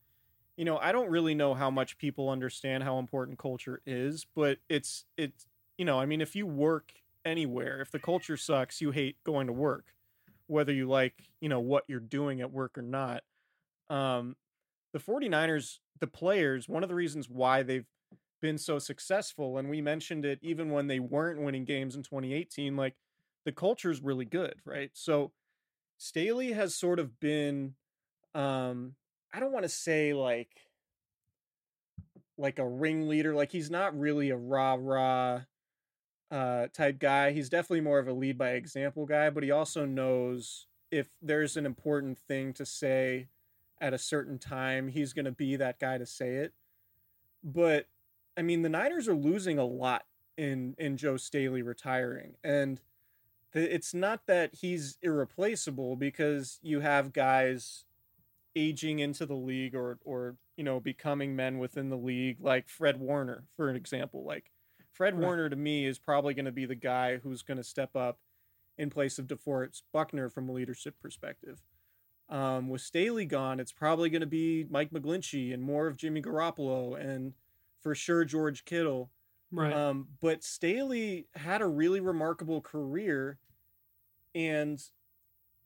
you know, I don't really know how much people understand how important culture is, but it's it's you know, I mean, if you work anywhere, if the culture sucks, you hate going to work, whether you like, you know, what you're doing at work or not. Um, the 49ers, the players, one of the reasons why they've been so successful, and we mentioned it even when they weren't winning games in 2018, like the culture is really good, right? So Staley has sort of been, um, I don't want to say like, like a ringleader, like he's not really a rah rah uh type guy. He's definitely more of a lead by example guy, but he also knows if there's an important thing to say at a certain time, he's going to be that guy to say it. But I mean, the Niners are losing a lot in in Joe Staley retiring, and the, it's not that he's irreplaceable because you have guys aging into the league or or you know becoming men within the league like Fred Warner for an example like Fred Right. Warner to me is probably going to be the guy who's going to step up in place of DeForest Buckner from a leadership perspective. Um, with Staley gone, it's probably going to be Mike McGlinchey and more of Jimmy Garoppolo and for sure George Kittle. Right. Um, but Staley had a really remarkable career. And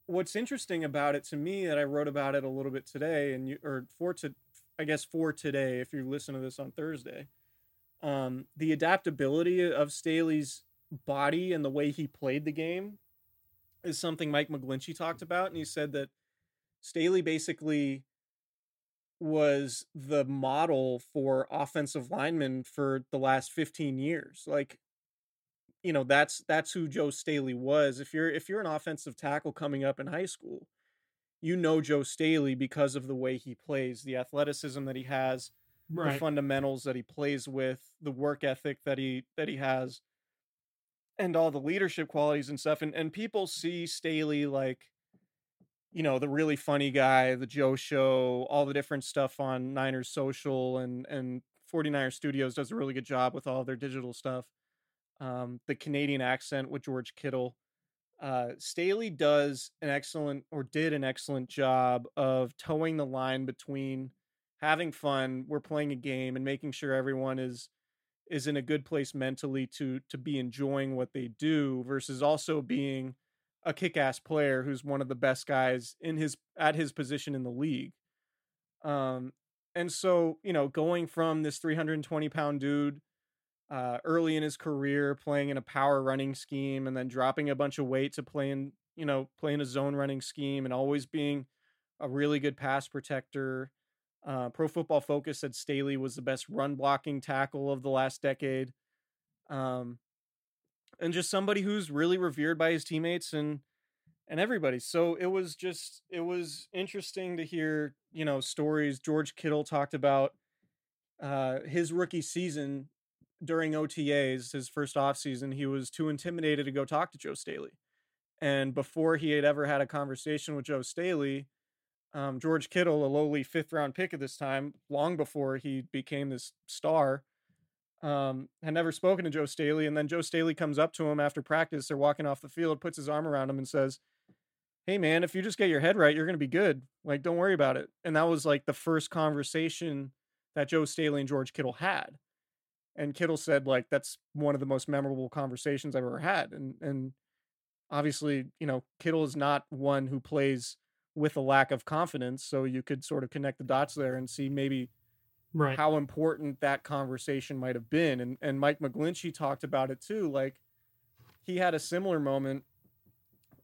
what's interesting about it to me that I wrote about it a little bit today and you or for to I guess for today, if you listen to this on Thursday, um, the adaptability of Staley's body and the way he played the game is something Mike McGlinchey talked about. And he said that Staley basically was the model for offensive linemen for the last 15 years. Like, you know, that's that's who Joe Staley was. If you're if you're an offensive tackle coming up in high school, you know Joe Staley because of the way he plays, the athleticism that he has, the fundamentals that he plays with, the work ethic that he that he has, and all the leadership qualities and stuff. And and people see Staley like, you know, the really funny guy, the Joe show, all the different stuff on Niners social and and 49er Studios does a really good job with all their digital stuff. Um, the Canadian accent with George Kittle. Uh, Staley does an excellent or did an excellent job of towing the line between having fun, we're playing a game, and making sure everyone is is in a good place mentally to to be enjoying what they do versus also being a kick-ass player who's one of the best guys in his at his position in the league. Um and so, you know, going from this 320 pound dude uh early in his career playing in a power running scheme and then dropping a bunch of weight to playing, you know, playing a zone running scheme and always being a really good pass protector. Uh, Pro Football Focus said Staley was the best run blocking tackle of the last decade. Um, and just somebody who's really revered by his teammates and and everybody. So it was just it was interesting to hear, you know, stories George Kittle talked about uh his rookie season during OTAs, his first offseason, he was too intimidated to go talk to Joe Staley. And before he had ever had a conversation with Joe Staley, um, George Kittle, a lowly fifth round pick at this time, long before he became this star, um, had never spoken to Joe Staley. And then Joe Staley comes up to him after practice. They're walking off the field, puts his arm around him, and says, Hey, man, if you just get your head right, you're going to be good. Like, don't worry about it. And that was like the first conversation that Joe Staley and George Kittle had. And Kittle said, like, that's one of the most memorable conversations I've ever had. And, and, obviously, you know, Kittle is not one who plays with a lack of confidence. So you could sort of connect the dots there and see maybe Right. how important that conversation might have been. And and Mike McGlinchey talked about it too. Like he had a similar moment.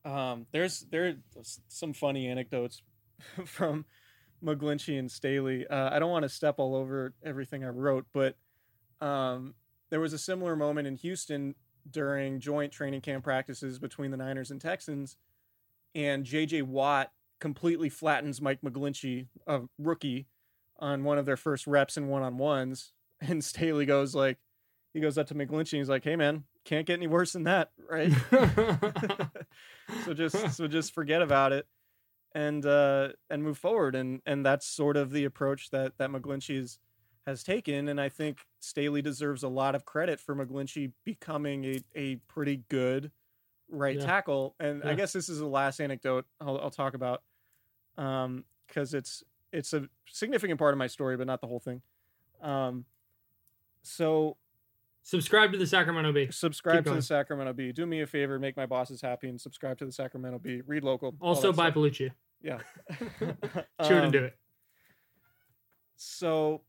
Um, there's there some funny anecdotes from McGlinchey and Staley. Uh, I don't want to step all over everything I wrote, but um, there was a similar moment in Houston during joint training camp practices between the Niners and Texans, and J.J. Watt completely flattens Mike McGlinchey, a rookie, on one of their first reps and one on ones. And Staley goes like, he goes up to McGlinchey and he's like, "Hey man, can't get any worse than that, right?" so just so just forget about it and uh and move forward and and that's sort of the approach that that McGlinchey's has taken and I think Staley deserves a lot of credit for McGlinchey becoming a a pretty good right Yeah. tackle and I guess this is the last anecdote I'll, I'll talk about um because it's it's a significant part of my story but not the whole thing um so Subscribe to the Sacramento Bee. subscribe to the Sacramento Bee. Do me a favor, make my bosses happy, and subscribe to the Sacramento Bee. Read local. Also buy stuff. Belucci. Yeah. Sure to Um, do it. So,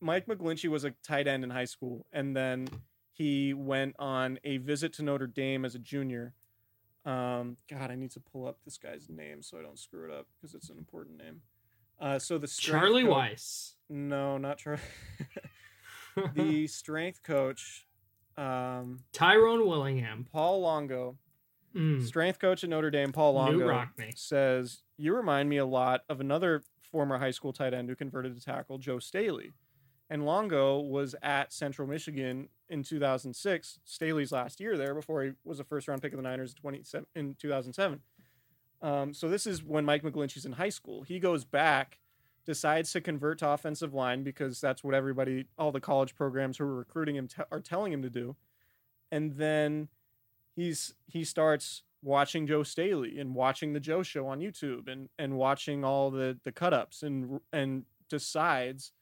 Mike McGlinchey was a tight end in high school, and then he went on a visit to Notre Dame as a junior. Um, God, I need to pull up this guy's name so I don't screw it up because it's an important name. Uh, so the strength Charlie coach- Weis. No, not Charlie. the strength coach, um, Tyrone Willingham. Paul Longo, Mm. strength coach at Notre Dame, Paul Longo, says, You remind me a lot of another former high school tight end who converted to tackle, Joe Staley. And Longo was at Central Michigan in 2006, Staley's last year there before he was a first round pick of the Niners in 27 in 2007. Um, so this is when Mike McGlinchey's in high school. He goes back, decides to convert to offensive line because that's what everybody, all the college programs who are recruiting him, are telling him to do. And then he's he starts watching Joe Staley and watching the Joe Show on YouTube and and watching all the the cut ups and and decides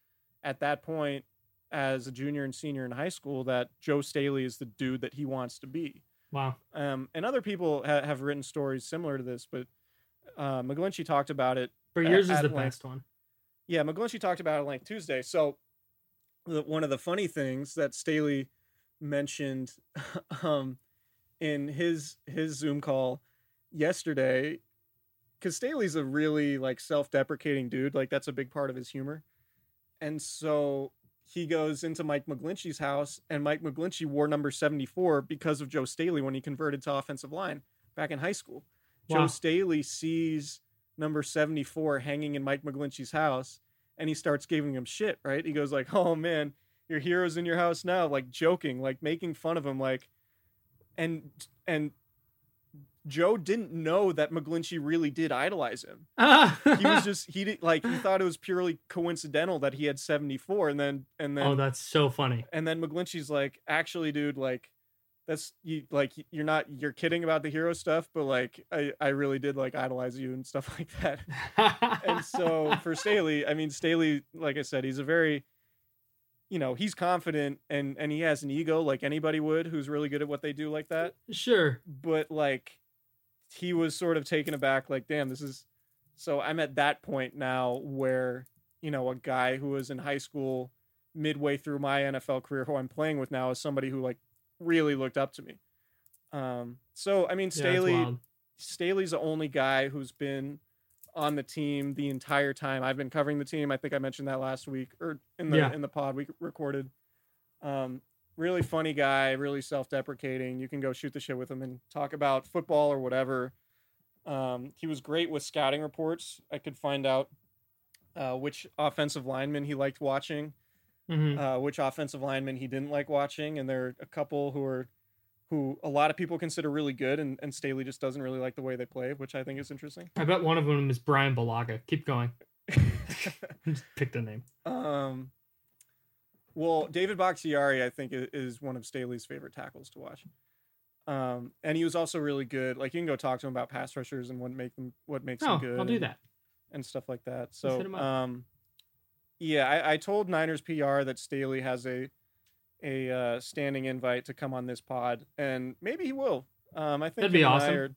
at that point as a junior and senior in high school that Joe Staley is the dude that he wants to be. Wow. Um, and other people ha- have written stories similar to this, but uh, McGlinchey talked about it. But yours is at the length. best one. Yeah, McGlinchey talked about it like Tuesday. So the, one of the funny things that Staley mentioned um, in his his Zoom call yesterday, because Staley's a really like self-deprecating dude. Like that's a big part of his humor. And so he goes into Mike McGlinchey's house, and Mike McGlinchey wore number 74 because of Joe Staley when he converted to offensive line back in high school. Wow. Joe Staley sees number 74 hanging in Mike McGlinchey's house and he starts giving him shit, right? He goes like, "Oh man, your hero's in your house now," like joking, like making fun of him like and and Joe didn't know that McGlinchey really did idolize him. Ah. He was just he did like he thought it was purely coincidental that he had 74 and then and then oh, that's so funny. and then McGlinchey's like, "Actually, dude, like that's you like you're not you're kidding about the hero stuff, but like I I really did like idolize you and stuff like that." and so for Staley, I mean Staley, like I said, he's a very you know, he's confident and and he has an ego like anybody would who's really good at what they do like that. sure. But like he was sort of taken aback like, "Damn, this is so I'm at that point now where, you know, a guy who was in high school midway through my NFL career who I'm playing with now is somebody who like really looked up to me. Um so I mean Staley wild. Staley's the only guy who's been on the team the entire time. I've been covering the team. I think I mentioned that last week or in the Yeah. in the pod we recorded. Um, really funny guy, really self-deprecating. You can go shoot the shit with him and talk about football or whatever. Um, he was great with scouting reports. I could find out uh, which offensive lineman he liked watching, Mhm. uh, which offensive lineman he didn't like watching, and there are a couple who are who a lot of people consider really good, and, and Staley just doesn't really like the way they play, which I think is interesting. I bet one of them is Bryan Bulaga. Keep going. Just picked a name. um, well, David Bakhtiari, I think, is one of Staley's favorite tackles to watch. Um, and he was also really good. Like you can go talk to him about pass rushers and what make them, what makes Oh, them good. I'll do and- that. and stuff like that. So, um, yeah, I, I told Niners PR that Staley has a a uh, standing invite to come on this pod, and maybe he will. Um, I think That'd be awesome. are-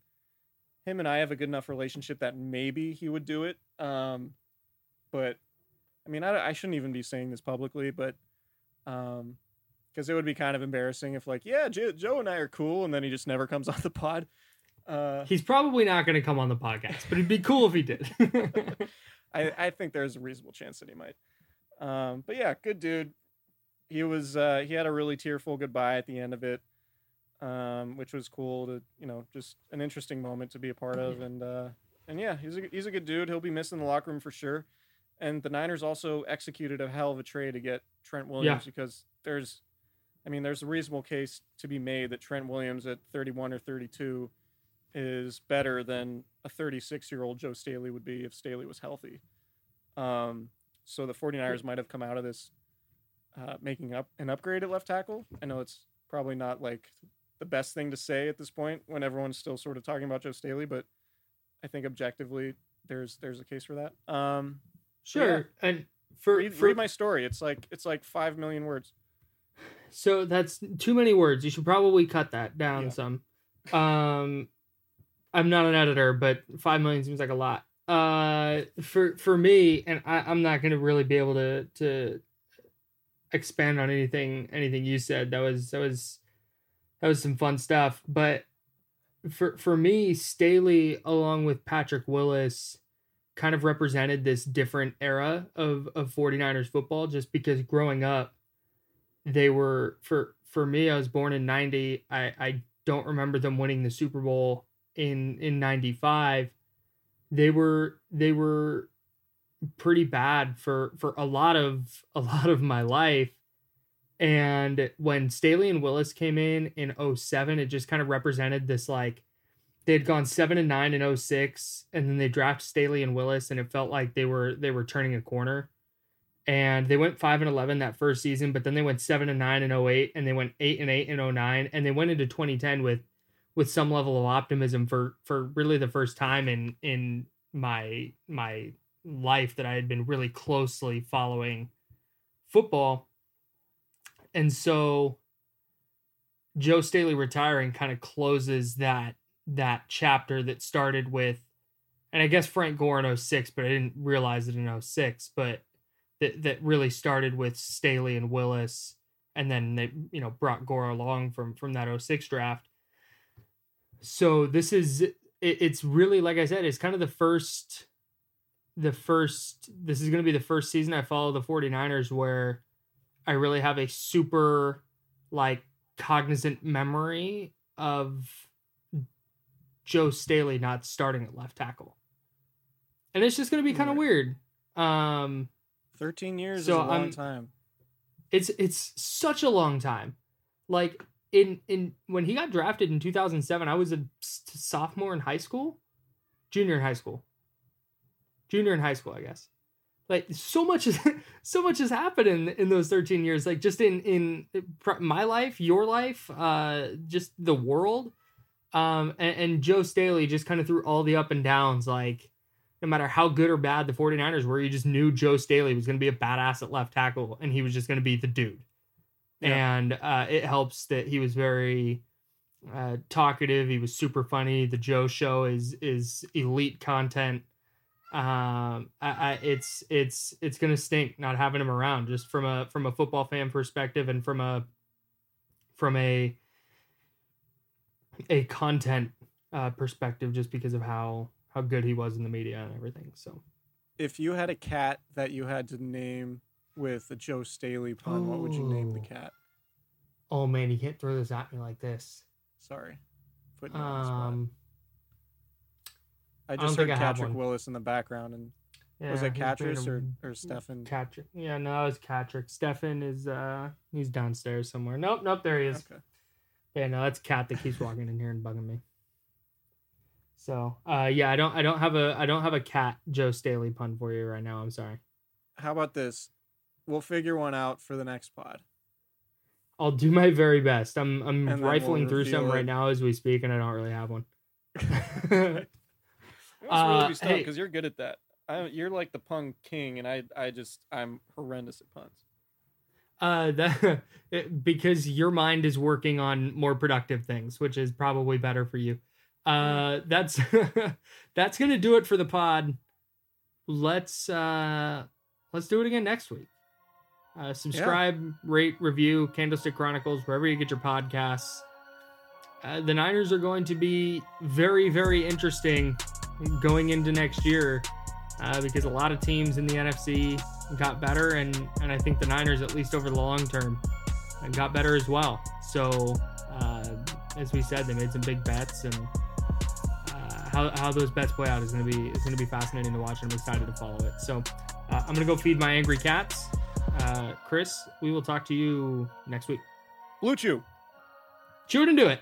him and I have a good enough relationship that maybe he would do it. Um, but I mean, I, I shouldn't even be saying this publicly, but um, because it would be kind of embarrassing if like, yeah, Joe, Joe and I are cool, and then he just never comes on the pod. Uh, He's probably not going to come on the podcast, but it'd be cool if he did. I, I think there's a reasonable chance that he might. Um, but yeah, good dude. He was uh, he had a really tearful goodbye at the end of it, um, which was cool to you know just an interesting moment to be a part of and uh, and yeah, he's a he's a good dude. He'll be missing the locker room for sure. And the Niners also executed a hell of a trade to get Trent Williams because there's, I mean, there's a reasonable case to be made that Trent Williams at 31 or 32 is better than a 36 year old Joe Staley would be if Staley was healthy. Um, so the 49ers might have come out of this uh, making up an upgrade at left tackle. I know it's probably not like the best thing to say at this point when everyone's still sort of talking about Joe Staley, but I think objectively there's there's a case for that. Um, sure. And for, read, for read my story. It's like it's like five million words. So that's too many words. You should probably cut that down Yeah. some. Um, I'm not an editor, but five million seems like a lot. Uh, for for me, and I, I'm not going to really be able to to expand on anything anything you said. That was that was that was some fun stuff. But for for me, Staley along with Patrick Willis kind of represented this different era of of 49ers football just because growing up they were for for me i was born in 90 i i don't remember them winning the super bowl in in 95 they were they were pretty bad for for a lot of a lot of my life. And when Staley and Willis came in in 07 it just kind of represented this like they had gone 7 and 9 in 06 and then they drafted Staley and Willis and it felt like they were they were turning a corner. And they went 5 and 11 that first season but then they went 7 and 9 in 08 and they went 8 and 8 in 09 and they went into 2010 with with some level of optimism for for really the first time in in my my life that I had been really closely following football. And so Joe Staley retiring kind of closes that that chapter that started with and I guess Frank Gore in 06 but I didn't realize it in 06 but that that really started with Staley and Willis, and then they you know brought Gore along from from that 06 draft. So this is it, it's really like I said, it's kind of the first the first this is going to be the first season I follow the 49ers where I really have a super like cognizant memory of Joe Staley not starting at left tackle. And it's just going to be kind of weird. Um Thirteen years So is a long I'm- time. it's it's such a long time. Like in in when he got drafted in 2007, I was a sophomore in high school, junior in high school, junior in high school, I guess. Like so much is so much has happened in in those 13 years. Like just in in my life, your life, uh, just the world. Um, and, and Joe Staley just kind of threw all the up and downs, like no matter how good or bad the 49ers were, you just knew Joe Staley was going to be a badass at left tackle and he was just going to be the dude. Yeah. And uh, it helps that he was very uh, talkative. He was super funny. The Joe Show is is elite content. Um, I, I, it's it's it's gonna stink not having him around, just from a from a football fan perspective and from a from a a content uh, perspective, just because of how how good he was in the media and everything. So If you had a cat that you had to name with a Joe Staley pun, what would you name the Oh. cat? oh man, you can't throw this at me like this. Sorry, putting you on the spot. Um, I just think heard Patrick. Willis in the background, and was yeah, it he's being Catrice or or Stefan? Catrick. Yeah, no, it's Catrick. Stefan is uh he's downstairs somewhere. Nope, nope, there he is. Okay. Yeah, no, that's Cat that keeps walking in here and bugging me. So, uh, yeah, I don't, I don't have a, I don't have a cat Joe Staley pun for you right now. I'm sorry. How about this? We'll figure one out for the next pod. I'll do my very best. I'm, I'm And then we'll rifling through reveal some right now as we speak, and I don't really have one. It must Uh, really be hey- because you're good at that. I, you're like the pun king, and I I just I'm horrendous at puns. Uh, that because your mind is working on more productive things, which is probably better for you. Uh, that's that's gonna do it for the pod. Let's uh, let's do it again next week. Uh, subscribe, yeah. rate, review Candlestick Chronicles wherever you get your podcasts. Uh, the Niners are going to be very, very interesting going into next year uh, because a lot of teams in the NFC got better, and and I think the Niners, at least over the long term, got better as well. So, uh, as we said, they made some big bets, and uh, how, how those bets play out is going to be is going to be fascinating to watch, and I'm excited to follow it. So, uh, I'm going to go feed my angry cats. Uh, Chris, we will talk to you next week. BlueChew. Chew it and do it.